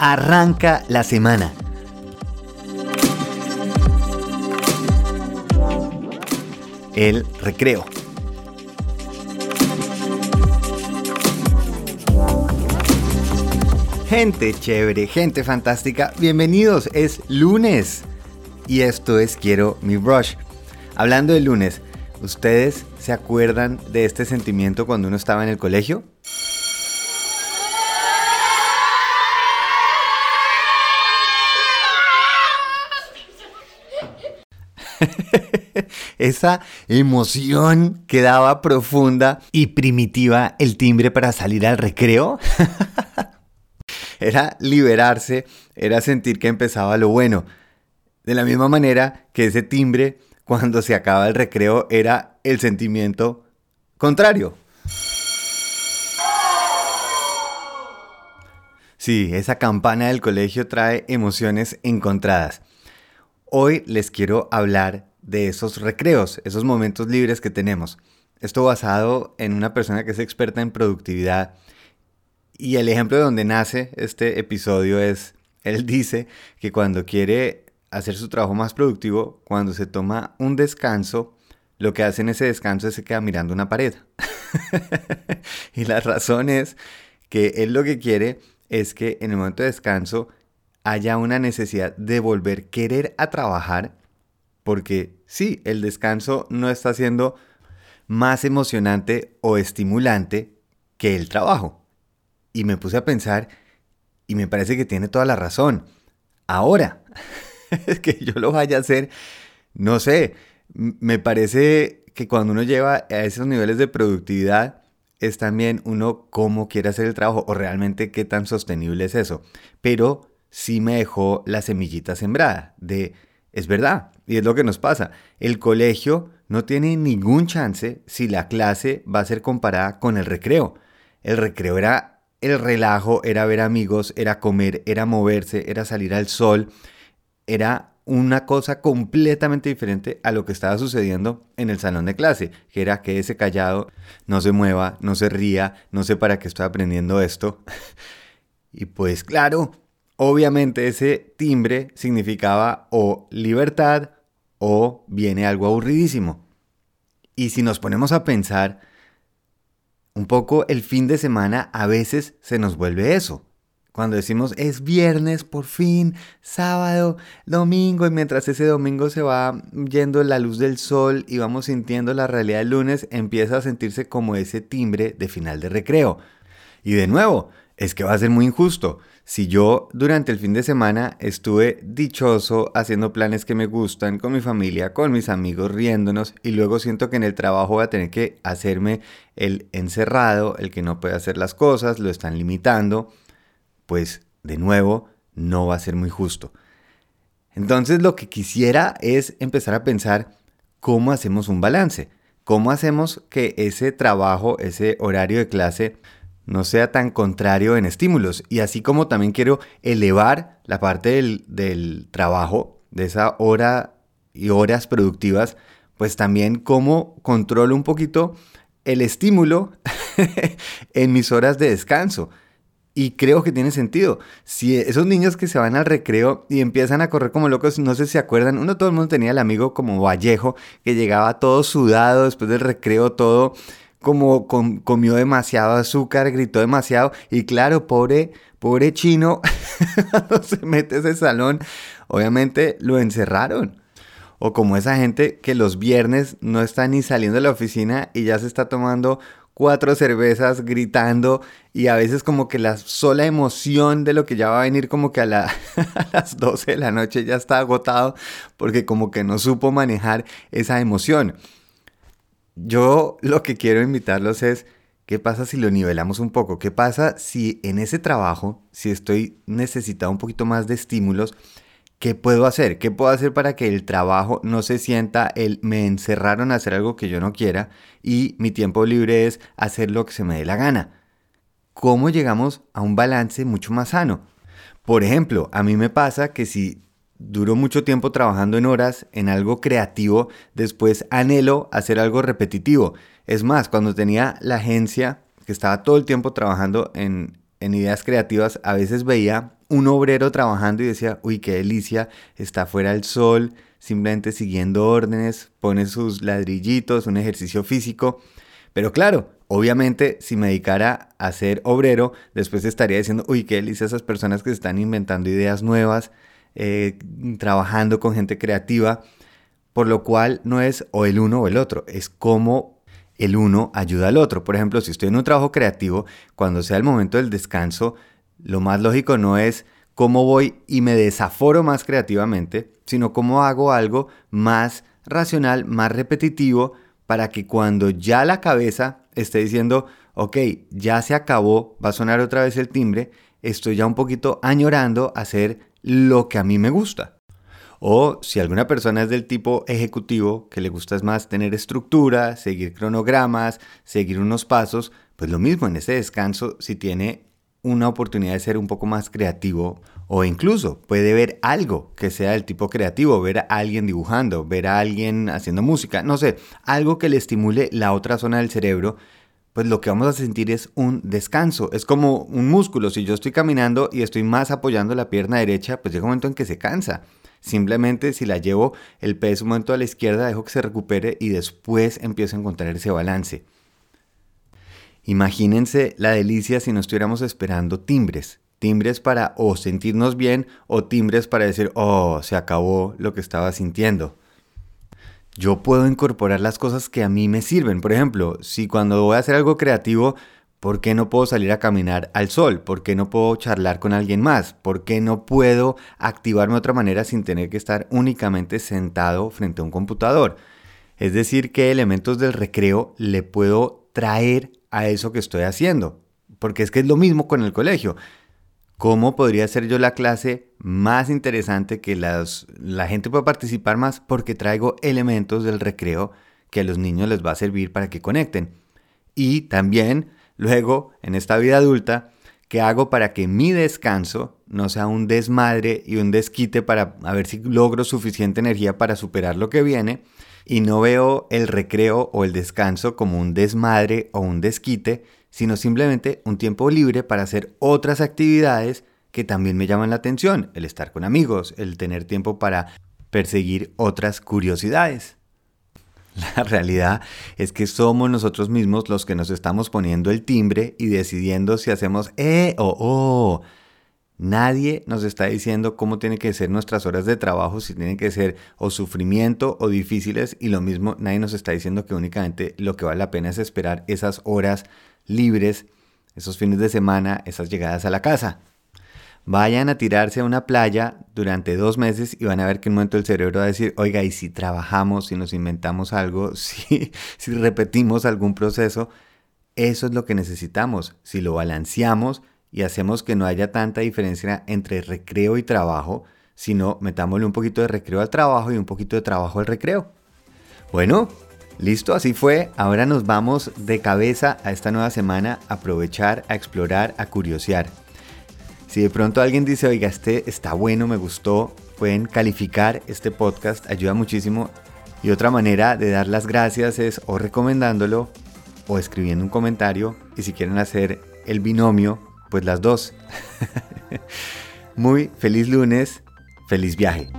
Arranca la semana. El recreo. Gente chévere, gente fantástica, bienvenidos, es lunes. Y esto es Quiero mi brush. Hablando de lunes, ¿ustedes se acuerdan de este sentimiento cuando uno estaba en el colegio? Esa emoción que daba profunda y primitiva el timbre para salir al recreo. era liberarse, era sentir que empezaba lo bueno. De la misma manera que ese timbre, cuando se acaba el recreo, era el sentimiento contrario. Sí, esa campana del colegio trae emociones encontradas. Hoy les quiero hablar de esos recreos, esos momentos libres que tenemos. Esto basado en una persona que es experta en productividad. Y el ejemplo de donde nace este episodio es, él dice que cuando quiere hacer su trabajo más productivo, cuando se toma un descanso, lo que hace en ese descanso es se queda mirando una pared. y la razón es que él lo que quiere es que en el momento de descanso haya una necesidad de volver querer a trabajar, porque sí, el descanso no está siendo más emocionante o estimulante que el trabajo. Y me puse a pensar y me parece que tiene toda la razón. Ahora, que yo lo vaya a hacer, no sé, me parece que cuando uno lleva a esos niveles de productividad, es también uno cómo quiere hacer el trabajo o realmente qué tan sostenible es eso. Pero sí me dejó la semillita sembrada de, es verdad, y es lo que nos pasa, el colegio no tiene ningún chance si la clase va a ser comparada con el recreo. El recreo era el relajo, era ver amigos, era comer, era moverse, era salir al sol, era una cosa completamente diferente a lo que estaba sucediendo en el salón de clase, que era que ese callado, no se mueva, no se ría, no sé para qué estoy aprendiendo esto. y pues claro, Obviamente ese timbre significaba o libertad o viene algo aburridísimo. Y si nos ponemos a pensar, un poco el fin de semana a veces se nos vuelve eso. Cuando decimos es viernes, por fin, sábado, domingo, y mientras ese domingo se va yendo la luz del sol y vamos sintiendo la realidad del lunes, empieza a sentirse como ese timbre de final de recreo. Y de nuevo, es que va a ser muy injusto. Si yo durante el fin de semana estuve dichoso haciendo planes que me gustan con mi familia, con mis amigos, riéndonos y luego siento que en el trabajo voy a tener que hacerme el encerrado, el que no puede hacer las cosas, lo están limitando, pues de nuevo no va a ser muy justo. Entonces lo que quisiera es empezar a pensar cómo hacemos un balance, cómo hacemos que ese trabajo, ese horario de clase no sea tan contrario en estímulos. Y así como también quiero elevar la parte del, trabajo, de esa hora y horas productivas, pues también cómo controlo un poquito el estímulo en mis horas de descanso. Y creo que tiene sentido. Si esos niños que se van al recreo y empiezan a correr como locos, no sé si se acuerdan, uno todo el mundo tenía el amigo como Vallejo, que llegaba todo sudado después del recreo, todo como comió demasiado azúcar, gritó demasiado y claro, pobre, pobre chino, cuando se mete ese salón, obviamente lo encerraron. O como esa gente que los viernes no está ni saliendo de la oficina y ya se está tomando cuatro cervezas gritando y a veces como que la sola emoción de lo que ya va a venir como que a, a, las 12 de la noche ya está agotado porque como que no supo manejar esa emoción. Yo lo que quiero invitarlos es, ¿qué pasa si lo nivelamos un poco? ¿Qué pasa si en ese trabajo, si estoy necesitado un poquito más de estímulos, ¿qué puedo hacer? ¿Qué puedo hacer para que el trabajo no se sienta el me encerraron a hacer algo que yo no quiera y mi tiempo libre es hacer lo que se me dé la gana? ¿Cómo llegamos a un balance mucho más sano? Por ejemplo, a mí me pasa que si Duro mucho tiempo trabajando en horas, en algo creativo, después anhelo hacer algo repetitivo. Es más, cuando tenía la agencia, que estaba todo el tiempo trabajando en, en ideas creativas, a veces veía un obrero trabajando y decía, uy, qué delicia, está fuera el sol, simplemente siguiendo órdenes, pone sus ladrillitos, un ejercicio físico. Pero claro, obviamente si me dedicara a ser obrero, después estaría diciendo, uy, qué delicia esas personas que están inventando ideas nuevas, eh, trabajando con gente creativa, por lo cual no es o el uno o el otro, es cómo el uno ayuda al otro. Por ejemplo, si estoy en un trabajo creativo, cuando sea el momento del descanso, lo más lógico no es cómo voy y me desaforo más creativamente, sino cómo hago algo más racional, más repetitivo, para que cuando ya la cabeza esté diciendo, ok, ya se acabó, va a sonar otra vez el timbre, estoy ya un poquito añorando hacer lo que a mí me gusta. O si alguna persona es del tipo ejecutivo, que le gusta es más tener estructura, seguir cronogramas, seguir unos pasos, pues lo mismo en ese descanso, si tiene una oportunidad de ser un poco más creativo o incluso puede ver algo que sea del tipo creativo, ver a alguien dibujando, ver a alguien haciendo música, no sé, algo que le estimule la otra zona del cerebro, pues lo que vamos a sentir es un descanso. Es como un músculo, si yo estoy caminando y estoy más apoyando la pierna derecha, pues llega un momento en que se cansa. Simplemente si la llevo el peso un momento a la izquierda, dejo que se recupere y después empiezo a encontrar ese balance. Imagínense la delicia si no estuviéramos esperando timbres. Timbres para o sentirnos bien o timbres para decir, oh, se acabó lo que estaba sintiendo. Yo puedo incorporar las cosas que a mí me sirven. Por ejemplo, si cuando voy a hacer algo creativo ¿Por qué no puedo salir a caminar al sol? ¿Por qué no puedo charlar con alguien más? ¿Por qué no puedo activarme de otra manera sin tener que estar únicamente sentado frente a un computador? Es decir, qué elementos del recreo le puedo traer a eso que estoy haciendo. Porque es que es lo mismo con el colegio. ¿Cómo podría ser yo la clase más interesante que las, la gente pueda participar más? Porque traigo elementos del recreo que a los niños les va a servir para que conecten. Y también Luego, en esta vida adulta, ¿qué hago para que mi descanso no sea un desmadre y un desquite para a ver si logro suficiente energía para superar lo que viene? Y no veo el recreo o el descanso como un desmadre o un desquite, sino simplemente un tiempo libre para hacer otras actividades que también me llaman la atención, el estar con amigos, el tener tiempo para perseguir otras curiosidades. La realidad es que somos nosotros mismos los que nos estamos poniendo el timbre y decidiendo si hacemos eh o oh. Nadie nos está diciendo cómo tienen que ser nuestras horas de trabajo, si tienen que ser o sufrimiento o difíciles y lo mismo, nadie nos está diciendo que únicamente lo que vale la pena es esperar esas horas libres, esos fines de semana, esas llegadas a la casa. Vayan a tirarse a una playa durante dos meses y van a ver que en un momento el cerebro va a decir, oiga, y si trabajamos, si nos inventamos algo, si, si repetimos algún proceso, eso es lo que necesitamos. Si lo balanceamos y hacemos que no haya tanta diferencia entre recreo y trabajo, sino metámosle un poquito de recreo al trabajo y un poquito de trabajo al recreo. Bueno, listo, así fue. Ahora nos vamos de cabeza a esta nueva semana a aprovechar, a explorar, a curiosear. Si de pronto alguien dice, oiga, este está bueno, me gustó, pueden calificar este podcast, ayuda muchísimo. Y otra manera de dar las gracias es o recomendándolo o escribiendo un comentario. Y si quieren hacer el binomio, pues las dos. Muy feliz lunes, feliz viaje.